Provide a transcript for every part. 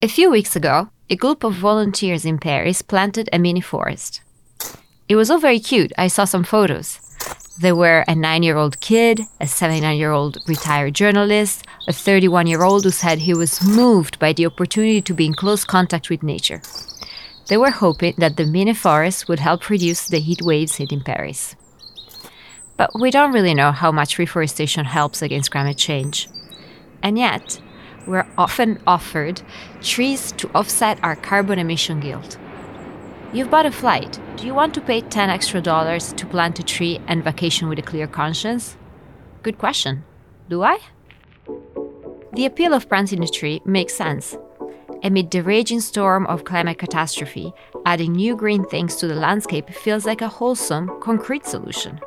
A few weeks ago, a group of volunteers in Paris planted a mini forest. It was all very cute. I saw some photos. There were a nine year old kid, a 79 year old retired journalist, a 31 year old who said he was moved by the opportunity to be in close contact with nature. They were hoping that the mini forest would help reduce the heat waves hitting Paris. But we don't really know how much reforestation helps against climate change. And yet, we're often offered trees to offset our carbon emission guilt. You've bought a flight. Do you want to pay 10 extra dollars to plant a tree and vacation with a clear conscience? Good question. Do I? The appeal of planting a tree makes sense. Amid the raging storm of climate catastrophe, adding new green things to the landscape feels like a wholesome, concrete solution.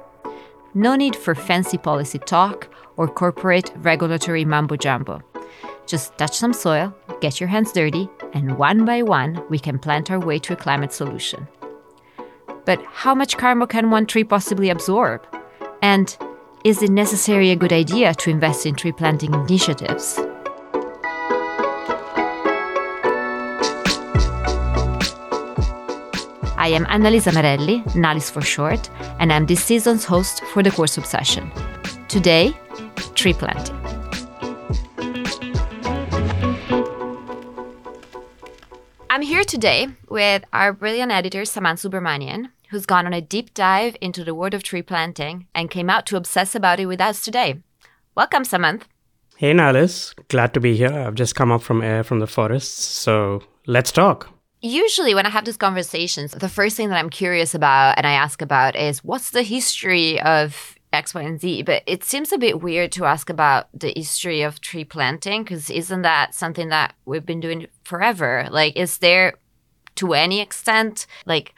No need for fancy policy talk or corporate regulatory mambo jumbo. Just touch some soil, get your hands dirty, and one by one, we can plant our way to a climate solution. But how much carbon can one tree possibly absorb? And is it necessarily a good idea to invest in tree planting initiatives? I am Annalisa Merelli, Nalis for short, and I'm this season's host for the Quartz Obsession. Today, tree planting. I'm here today with our brilliant editor, Samanth Subramanian, who's gone on a deep dive into the world of tree planting and came out to obsess about it with us today. Welcome, Samanth. Hey, Nalis. Glad to be here. I've just come up from air from the forests, so let's talk. Usually, when I have these conversations, the first thing that I'm curious about and I ask about is what's the history of X, Y, and Z. But it seems a bit weird to ask about the history of tree planting because isn't that something that we've been doing forever? Like, is there to any extent like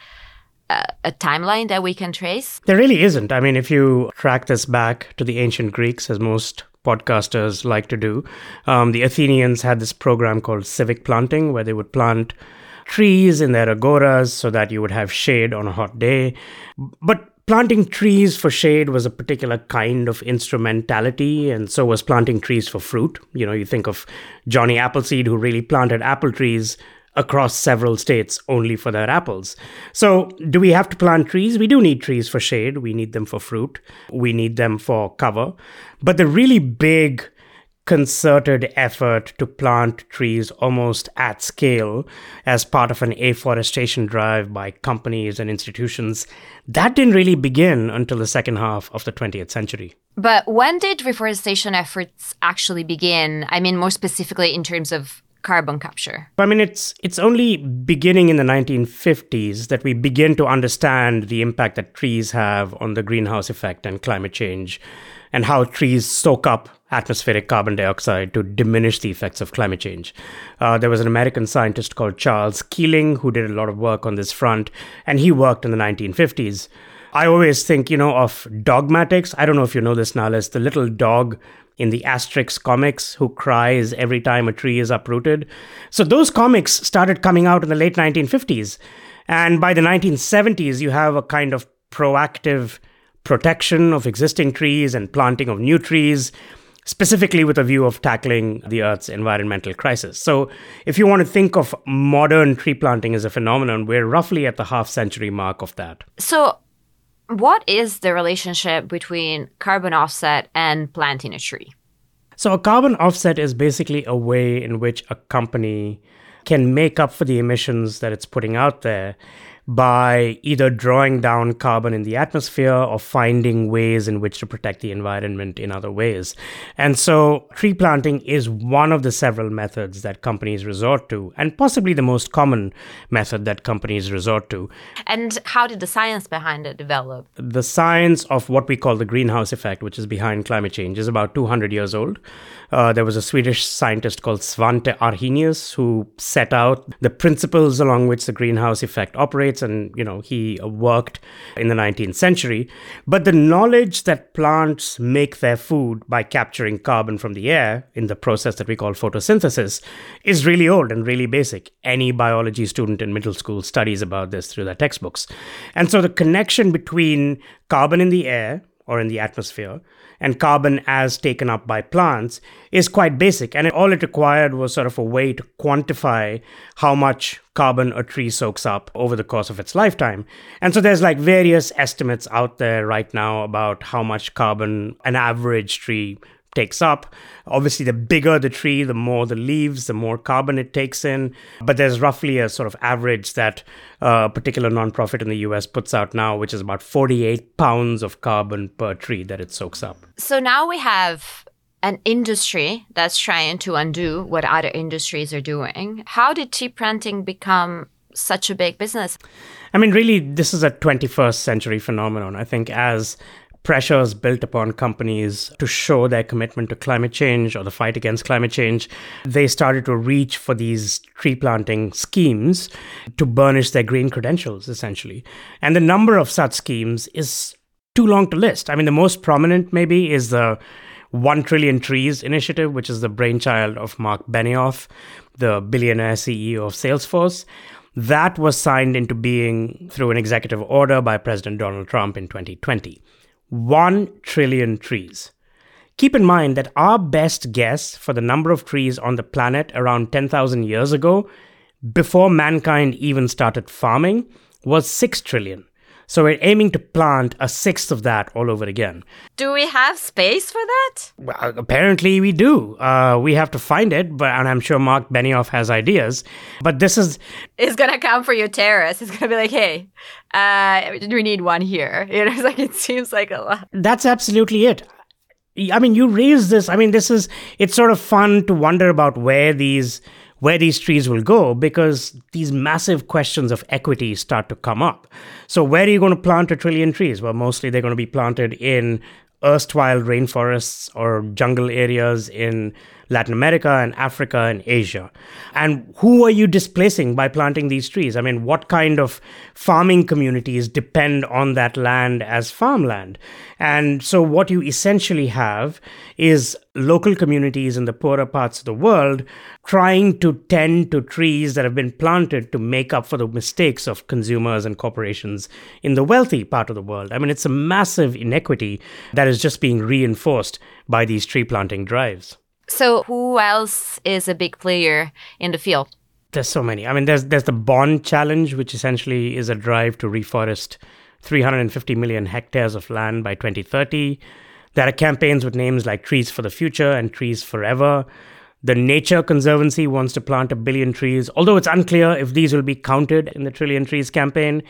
a, a timeline that we can trace? There really isn't. I mean, if you track this back to the ancient Greeks, as most podcasters like to do, um, the Athenians had this program called civic planting where they would plant trees in their agoras so that you would have shade on a hot day. But planting trees for shade was a particular kind of instrumentality, and so was planting trees for fruit. You know, you think of Johnny Appleseed, who really planted apple trees across several states only for their apples. So, do we have to plant trees? We do need trees for shade, we need them for fruit, we need them for cover. But the really big concerted effort to plant trees almost at scale as part of an afforestation drive by companies and institutions. That didn't really begin until the second half of the 20th century. But when did reforestation efforts actually begin? I mean, more specifically in terms of carbon capture? I mean, it's it's only beginning in the 1950s that we begin to understand the impact that trees have on the greenhouse effect and climate change, and how trees soak up atmospheric carbon dioxide to diminish the effects of climate change. Uh, there was an American scientist called Charles Keeling who did a lot of work on this front, and he worked in the 1950s. I always think, you know, of Dogmatix. I don't know if you know this, Nalis, the little dog in the Asterix comics who cries every time a tree is uprooted. So those comics started coming out in the late 1950s. And by the 1970s, you have a kind of proactive protection of existing trees and planting of new trees specifically with a view of tackling the Earth's environmental crisis. So, if you want to think of modern tree planting as a phenomenon, we're roughly at the half century mark of that. So, what is the relationship between carbon offset and planting a tree? So, a carbon offset is basically a way in which a company can make up for the emissions that it's putting out there by either drawing down carbon in the atmosphere or finding ways in which to protect the environment in other ways. And so, tree planting is one of the several methods that companies resort to, and possibly the most common method that companies resort to. And how did the science behind it develop? The science of what we call the greenhouse effect, which is behind climate change, is about 200 years old. Uh, there was a Swedish scientist called Svante Arrhenius who set out the principles along which the greenhouse effect operates, and you know he worked in the 19th century. But the knowledge that plants make their food by capturing carbon from the air in the process that we call photosynthesis is really old and really basic. Any biology student in middle school studies about this through their textbooks, and so the connection between carbon in the air or in the atmosphere, and carbon as taken up by plants is quite basic. And all it required was sort of a way to quantify how much carbon a tree soaks up over the course of its lifetime. And so there's like various estimates out there right now about how much carbon an average tree takes up. Obviously, the bigger the tree, the more the leaves, the more carbon it takes in. But there's roughly a sort of average that a particular nonprofit in the US puts out now, which is about 48 pounds of carbon per tree that it soaks up. So now we have an industry that's trying to undo what other industries are doing. How did tree planting become such a big business? I mean, really, this is a 21st century phenomenon. I think as pressures built upon companies to show their commitment to climate change or the fight against climate change, they started to reach for these tree planting schemes to burnish their green credentials, essentially. And the number of such schemes is too long to list. I mean, the most prominent, maybe, is the 1 Trillion Trees initiative, which is the brainchild of Mark Benioff, the billionaire CEO of Salesforce. That was signed into being through an executive order by President Donald Trump in 2020. 1 trillion trees. Keep in mind that our best guess for the number of trees on the planet around 10,000 years ago, before mankind even started farming, was 6 trillion. So we're aiming to plant a sixth of that all over again. Do we have space for that? Well, apparently we do. Uh, we have to find it, but and I'm sure Mark Benioff has ideas. But this is it's gonna come for your terrace. It's gonna be like, hey, uh, we need one here. You know, it's like it seems like a lot. That's absolutely it. I mean, you raise this. I mean, this is it's sort of fun to wonder about where these where these trees will go because these massive questions of equity start to come up. So, where are you going to plant a trillion trees? Well, mostly they're going to be planted in erstwhile rainforests or jungle areas in Latin America and Africa and Asia. And who are you displacing by planting these trees? I mean, what kind of farming communities depend on that land as farmland? And so, what you essentially have is local communities in the poorer parts of the world trying to tend to trees that have been planted to make up for the mistakes of consumers and corporations in the wealthy part of the world. I mean, it's a massive inequity that is just being reinforced by these tree planting drives. So, who else is a big player in the field? There's so many. I mean, there's there's the Bonn Challenge, which essentially is a drive to reforest 350 million hectares of land by 2030. There are campaigns with names like Trees for the Future and Trees Forever. The Nature Conservancy wants to plant a billion trees, although it's unclear if these will be counted in the Trillion Trees campaign.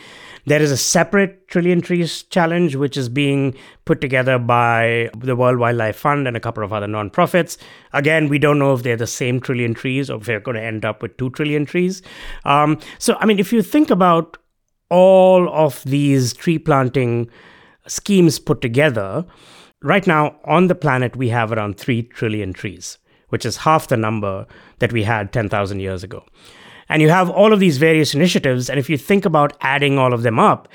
There is a separate Trillion Trees challenge, which is being put together by the World Wildlife Fund and a couple of other nonprofits. Again, we don't know if they're the same trillion trees or if we're going to end up with two trillion trees. Um, so, I mean, if you think about all of these tree planting schemes put together, right now on the planet, we have around 3 trillion trees which is half the number that we had 10,000 years ago. And you have all of these various initiatives. And if you think about adding all of them up,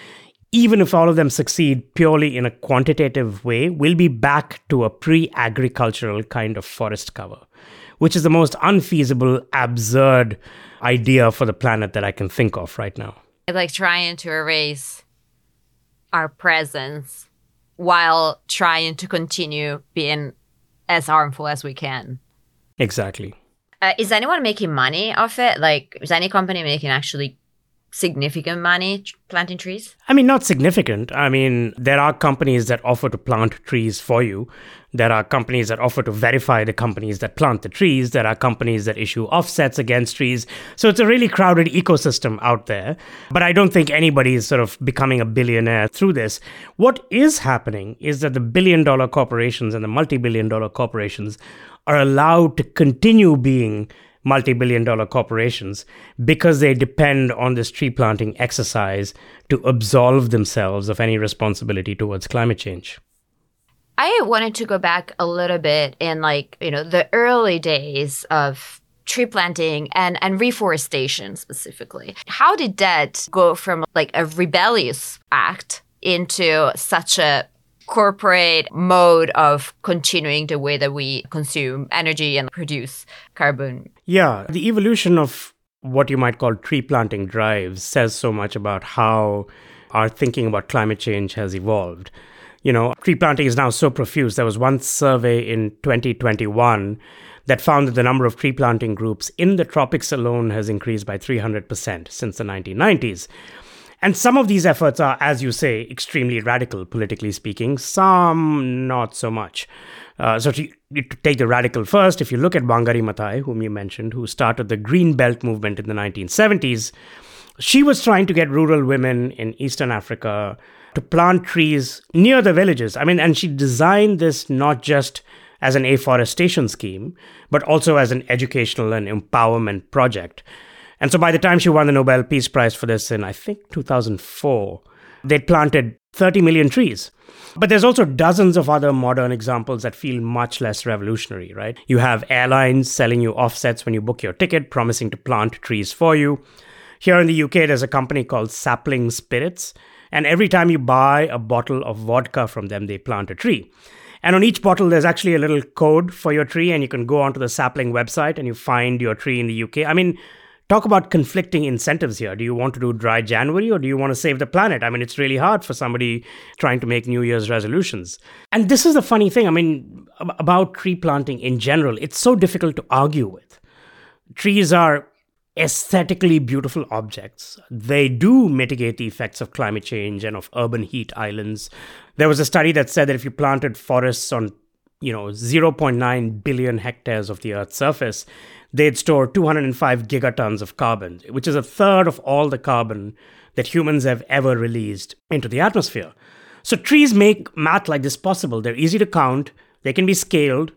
even if all of them succeed purely in a quantitative way, we'll be back to a pre agricultural kind of forest cover, which is the most unfeasible, absurd idea for the planet that I can think of right now. Like trying to erase our presence while trying to continue being as harmful as we can. Exactly. Uh, is anyone making money off it? Like, is any company making actually significant money planting trees? I mean, not significant. I mean, there are companies that offer to plant trees for you. There are companies that offer to verify the companies that plant the trees. There are companies that issue offsets against trees. So it's a really crowded ecosystem out there. But I don't think anybody is sort of becoming a billionaire through this. What is happening is that the billion dollar corporations and the multi billion dollar corporations are allowed to continue being multi billion dollar corporations because they depend on this tree planting exercise to absolve themselves of any responsibility towards climate change. I wanted to go back a little bit in like, you know, the early days of tree planting and, and reforestation specifically. How did that go from like a rebellious act into such a corporate mode of continuing the way that we consume energy and produce carbon. Yeah, the evolution of what you might call tree planting drives says so much about how our thinking about climate change has evolved. You know, tree planting is now so profuse. There was one survey in 2021 that found that the number of tree planting groups in the tropics alone has increased by 300% since the 1990s. And some of these efforts are, as you say, extremely radical, politically speaking, some not so much. Uh, so, to, to, take the radical first, if you look at Wangari Maathai, whom you mentioned, who started the Green Belt movement in the 1970s, she was trying to get rural women in Eastern Africa to plant trees near the villages. I mean, and she designed this not just as an afforestation scheme, but also as an educational and empowerment project. And so by the time she won the Nobel Peace Prize for this in, I think, 2004, they'd planted 30 million trees. But there's also dozens of other modern examples that feel much less revolutionary, right? You have airlines selling you offsets when you book your ticket, promising to plant trees for you. Here in the UK, there's a company called Sapling Spirits, and every time you buy a bottle of vodka from them, they plant a tree. And on each bottle, there's actually a little code for your tree, and you can go onto the Sapling website and you find your tree in the UK. I mean, talk about conflicting incentives here. Do you want to do dry January or do you want to save the planet? I mean, it's really hard for somebody trying to make New Year's resolutions. And this is the funny thing. I mean, about tree planting in general, it's so difficult to argue with. Trees are aesthetically beautiful objects. They do mitigate the effects of climate change and of urban heat islands. There was a study that said that if you planted forests on, you know, 0.9 billion hectares of the Earth's surface, they'd store 205 gigatons of carbon, which is a third of all the carbon that humans have ever released into the atmosphere. So trees make math like this possible. They're easy to count, they can be scaled,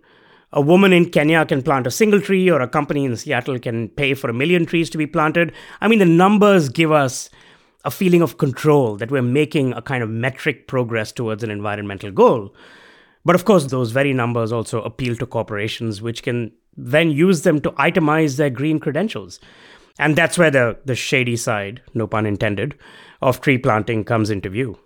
a woman in Kenya can plant a single tree, or a company in Seattle can pay for a million trees to be planted. I mean, the numbers give us a feeling of control that we're making a kind of metric progress towards an environmental goal. But of course, those very numbers also appeal to corporations, which can then use them to itemize their green credentials. And that's where the, the shady side, no pun intended, of tree planting comes into view.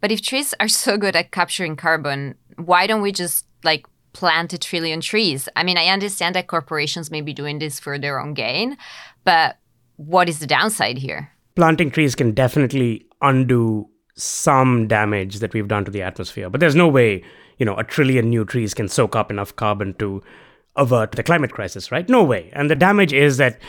But if trees are so good at capturing carbon, why don't we just like plant a trillion trees. I mean, I understand that corporations may be doing this for their own gain, but what is the downside here? Planting trees can definitely undo some damage that we've done to the atmosphere, but there's no way, you know, a trillion new trees can soak up enough carbon to avert the climate crisis, right? No way. And the damage is that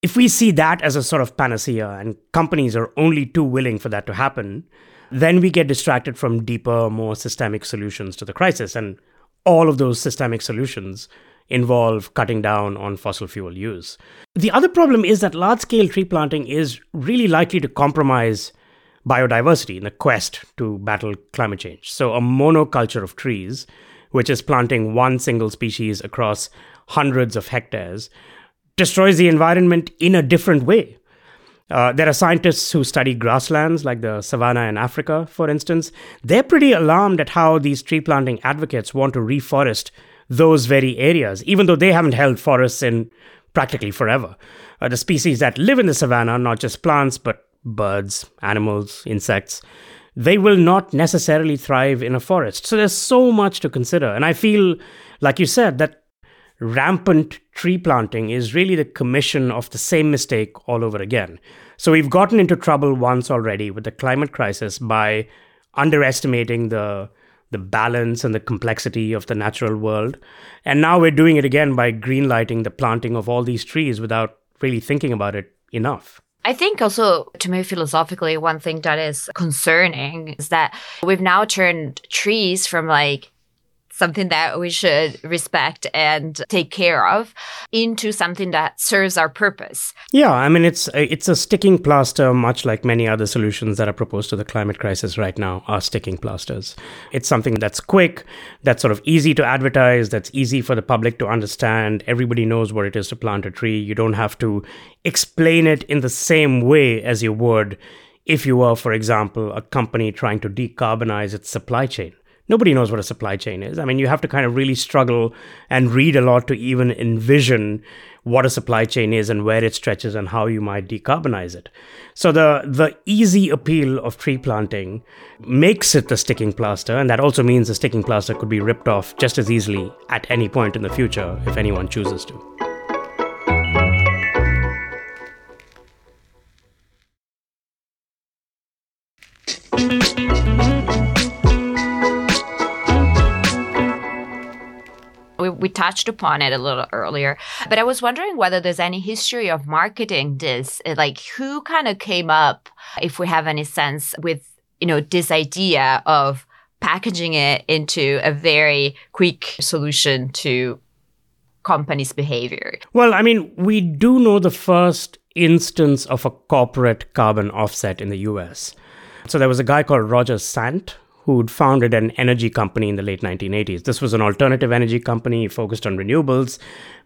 if we see that as a sort of panacea and companies are only too willing for that to happen, then we get distracted from deeper, more systemic solutions to the crisis. And all of those systemic solutions involve cutting down on fossil fuel use. The other problem is that large scale tree planting is really likely to compromise biodiversity in the quest to battle climate change. So, a monoculture of trees, which is planting one single species across hundreds of hectares, destroys the environment in a different way. Uh, there are scientists who study grasslands like the savanna in Africa, for instance. They're pretty alarmed at how these tree planting advocates want to reforest those very areas, even though they haven't held forests in practically forever. Uh, the species that live in the savanna, not just plants, but birds, animals, insects, they will not necessarily thrive in a forest. So there's so much to consider. And I feel, like you said, that rampant tree planting is really the commission of the same mistake all over again. So we've gotten into trouble once already with the climate crisis by underestimating the the balance and the complexity of the natural world. And now we're doing it again by greenlighting the planting of all these trees without really thinking about it enough. I think also, to me, philosophically, one thing that is concerning is that we've now turned trees from like something that we should respect and take care of into something that serves our purpose. Yeah, I mean it's it's a sticking plaster much like many other solutions that are proposed to the climate crisis right now are sticking plasters. It's something that's quick, that's sort of easy to advertise, that's easy for the public to understand. Everybody knows what it is to plant a tree. You don't have to explain it in the same way as you would if you were, for example, a company trying to decarbonize its supply chain nobody knows what a supply chain is. I mean, you have to kind of really struggle and read a lot to even envision what a supply chain is and where it stretches and how you might decarbonize it. So the the easy appeal of tree planting makes it the sticking plaster, and that also means the sticking plaster could be ripped off just as easily at any point in the future if anyone chooses to. We touched upon it a little earlier, but I was wondering whether there's any history of marketing this, eh, like who kind of came up, if we have any sense, with you know this idea of packaging it into a very quick solution to companies' behavior. Well, I mean, we do know the first instance of a corporate carbon offset in the US. So there was a guy called Roger Sant who'd founded an energy company in the late 1980s. This was an alternative energy company focused on renewables,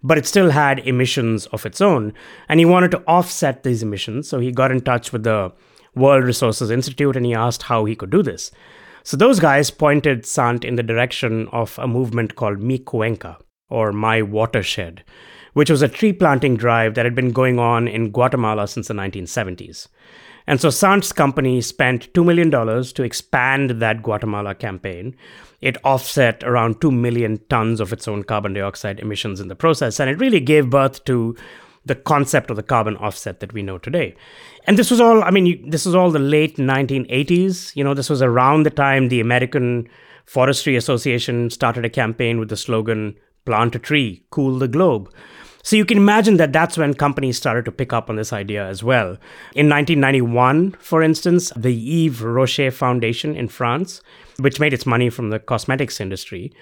but it still had emissions of its own. And he wanted to offset these emissions. So he got in touch with the World Resources Institute and he asked how he could do this. So those guys pointed Sant in the direction of a movement called Mi Cuenca, or My Watershed, which was a tree planting drive that had been going on in Guatemala since the 1970s. And so Sant's company spent $2 million to expand that Guatemala campaign. It offset around 2 million tons of its own carbon dioxide emissions in the process, and it really gave birth to the concept of the carbon offset that we know today. And this was all, I mean, this was all the late 1980s. You know, this was around the time the American Forestry Association started a campaign with the slogan, plant a tree, cool the globe. So you can imagine that that's when companies started to pick up on this idea as well. In 1991, for instance, the Yves Rocher Foundation in France, which made its money from the cosmetics industry,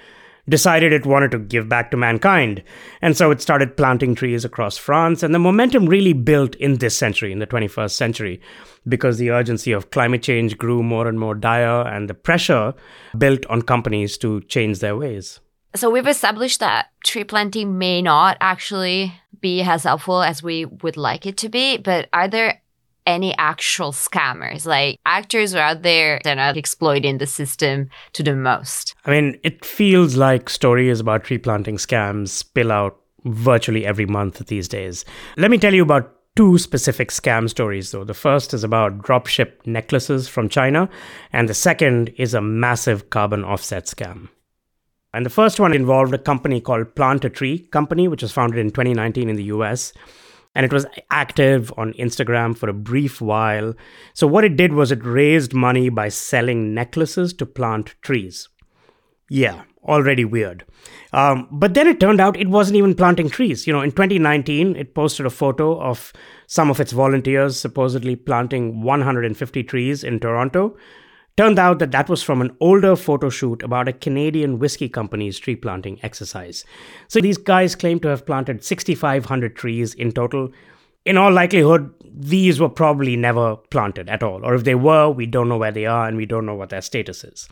decided it wanted to give back to mankind. And so it started planting trees across France. And the momentum really built in this century, in the 21st century, because the urgency of climate change grew more and more dire and the pressure built on companies to change their ways. So we've established that tree planting may not actually be as helpful as we would like it to be, but are there any actual scammers? Like actors are out there that are exploiting the system to the most. I mean, it feels like stories about tree planting scams spill out virtually every month these days. Let me tell you about two specific scam stories, though. The first is about dropship necklaces from China, and the second is a massive carbon offset scam. And the first one involved a company called Plant a Tree Company, which was founded in 2019 in the US. And it was active on Instagram for a brief while. So, what it did was it raised money by selling necklaces to plant trees. Yeah, already weird. Um, but then it turned out it wasn't even planting trees. You know, in 2019, it posted a photo of some of its volunteers supposedly planting 150 trees in Toronto Turned out that that was from an older photo shoot about a Canadian whiskey company's tree planting exercise. So these guys claim to have planted 6,500 trees in total. In all likelihood, these were probably never planted at all. Or if they were, we don't know where they are and we don't know what their status is.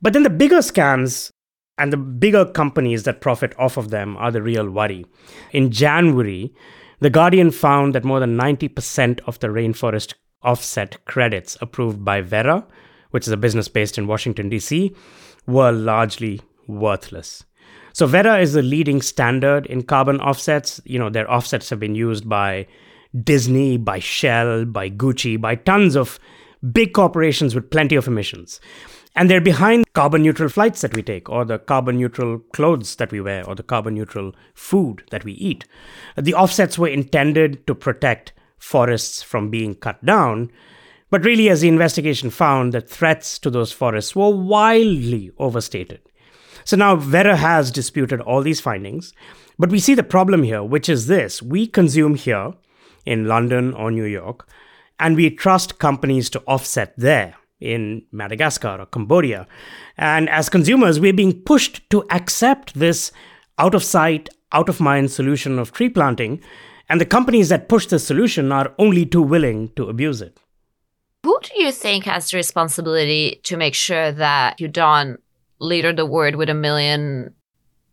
But then the bigger scams and the bigger companies that profit off of them are the real worry. In January, The Guardian found that more than 90% of the rainforest offset credits approved by Verra which is a business based in Washington, D.C., were largely worthless. So Verra is the leading standard in carbon offsets. You know, their offsets have been used by Disney, by Shell, by Gucci, by tons of big corporations with plenty of emissions. And they're behind carbon neutral flights that we take, or the carbon neutral clothes that we wear, or the carbon neutral food that we eat. The offsets were intended to protect forests from being cut down, but really, as the investigation found, that threats to those forests were wildly overstated. So now Verra has disputed all these findings, but we see the problem here, which is this we consume here in London or New York, and we trust companies to offset there in Madagascar or Cambodia. And as consumers, we're being pushed to accept this out of sight, out of mind solution of tree planting, and the companies that push this solution are only too willing to abuse it. Who do you think has the responsibility to make sure that you don't litter the world with a million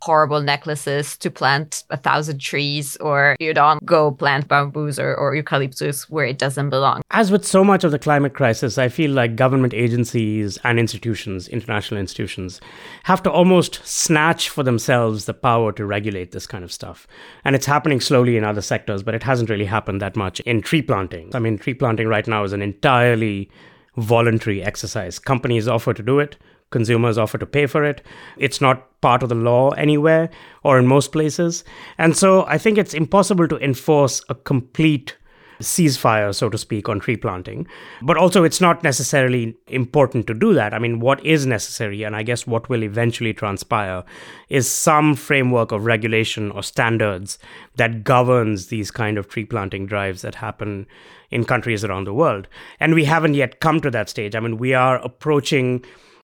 horrible necklaces to plant a thousand trees or you don't go plant bamboos or, or eucalyptus where it doesn't belong. As with so much of the climate crisis, I feel like government agencies and institutions, international institutions, have to almost snatch for themselves the power to regulate this kind of stuff. And it's happening slowly in other sectors, but it hasn't really happened that much in tree planting. I mean, tree planting right now is an entirely voluntary exercise. Companies offer to do it consumers offer to pay for it. It's not part of the law anywhere or in most places. And so I think it's impossible to enforce a complete ceasefire, so to speak, on tree planting. But also, it's not necessarily important to do that. I mean, what is necessary, and I guess what will eventually transpire, is some framework of regulation or standards that governs these kind of tree planting drives that happen in countries around the world. And we haven't yet come to that stage. I mean, we are approaching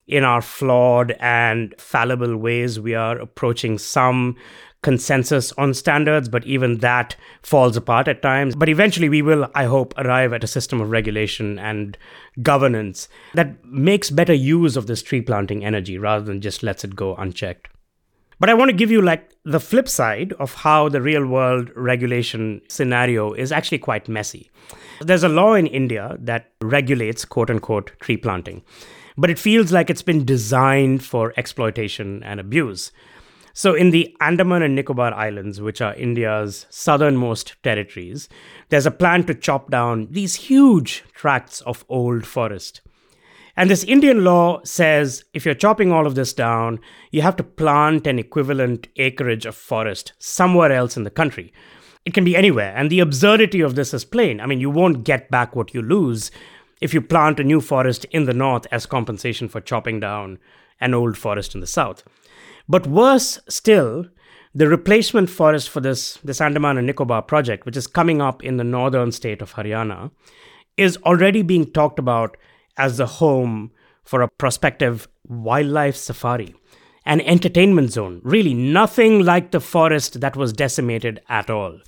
in our flawed and fallible ways, we are approaching some consensus on standards, but even that falls apart at times. But eventually, we will, I hope, arrive at a system of regulation and governance that makes better use of this tree planting energy rather than just lets it go unchecked. But I want to give you like the flip side of how the real world regulation scenario is actually quite messy. There's a law in India that regulates quote unquote tree planting, but it feels like it's been designed for exploitation and abuse. So, in the Andaman and Nicobar Islands, which are India's southernmost territories, there's a plan to chop down these huge tracts of old forest. And this Indian law says if you're chopping all of this down, you have to plant an equivalent acreage of forest somewhere else in the country. It can be anywhere. And the absurdity of this is plain. I mean, you won't get back what you lose if you plant a new forest in the north as compensation for chopping down an old forest in the south. But worse still, the replacement forest for this, this Andaman and Nicobar project, which is coming up in the northern state of Haryana, is already being talked about as the home for a prospective wildlife safari, an entertainment zone, really nothing like the forest that was decimated at all.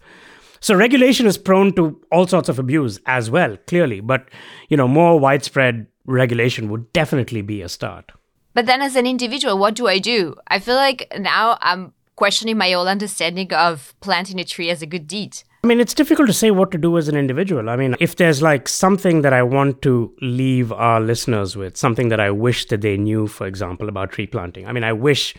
So regulation is prone to all sorts of abuse as well, clearly, but you know, more widespread regulation would definitely be a start. But then as an individual, what do I do? I feel like now I'm questioning my own understanding of planting a tree as a good deed. I mean, it's difficult to say what to do as an individual. I mean, if there's like something that I want to leave our listeners with, something that I wish that they knew, for example, about tree planting. I mean, I wish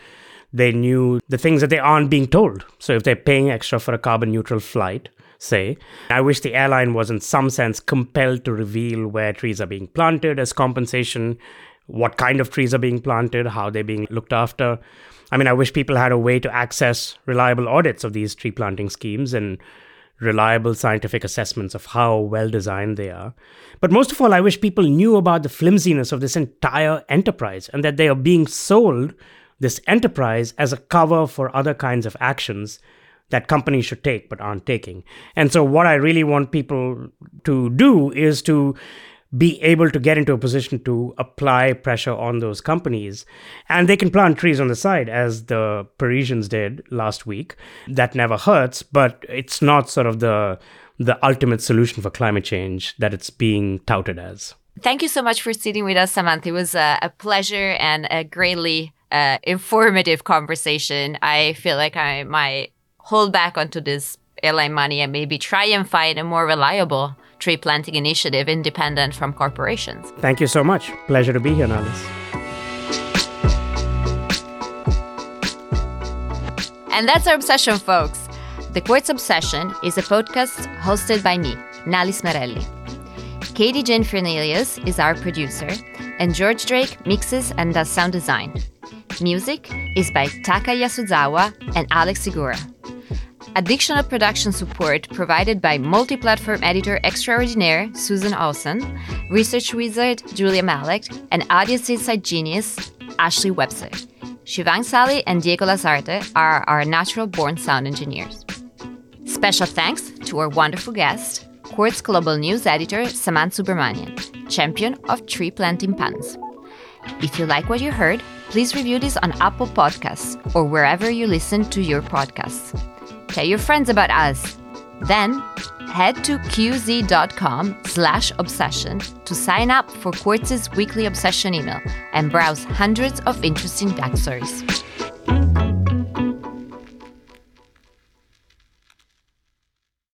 they knew the things that they aren't being told. So if they're paying extra for a carbon neutral flight, say, I wish the airline was in some sense compelled to reveal where trees are being planted as compensation what kind of trees are being planted, how they're being looked after. I mean, I wish people had a way to access reliable audits of these tree planting schemes and reliable scientific assessments of how well designed they are. But most of all, I wish people knew about the flimsiness of this entire enterprise and that they are being sold this enterprise as a cover for other kinds of actions that companies should take but aren't taking. And so, what I really want people to do is to be able to get into a position to apply pressure on those companies. And they can plant trees on the side, as the Parisians did last week. That never hurts, but it's not sort of the the ultimate solution for climate change that it's being touted as. Thank you so much for sitting with us, Samantha. It was a, a pleasure and a greatly uh, informative conversation. I feel like I might hold back onto this airline money and maybe try and find a more reliable tree planting initiative independent from corporations. Thank you so much. Pleasure to be here, Nalis. And that's our obsession, folks. The Quartz Obsession is a podcast hosted by me, Nalis Merelli. Katie Jane Fernelius is our producer, and George Drake mixes and does sound design. Music is by Taka Yasuzawa and Alex Sugiura. Additional production support provided by multi platform editor extraordinaire Susan Olsen, research wizard Julia Malek, and audience insight genius Ashley Webster. Shivang Sali and Diego Lazarte are our natural born sound engineers. Special thanks to our wonderful guest, Quartz Global News editor Samanth Subramanian, champion of tree planting puns. If you like what you heard, please review this on Apple Podcasts or wherever you listen to your podcasts. Tell your friends about us. Then head to qz.com slash obsession to sign up for Quartz's weekly obsession email and browse hundreds of interesting backstories.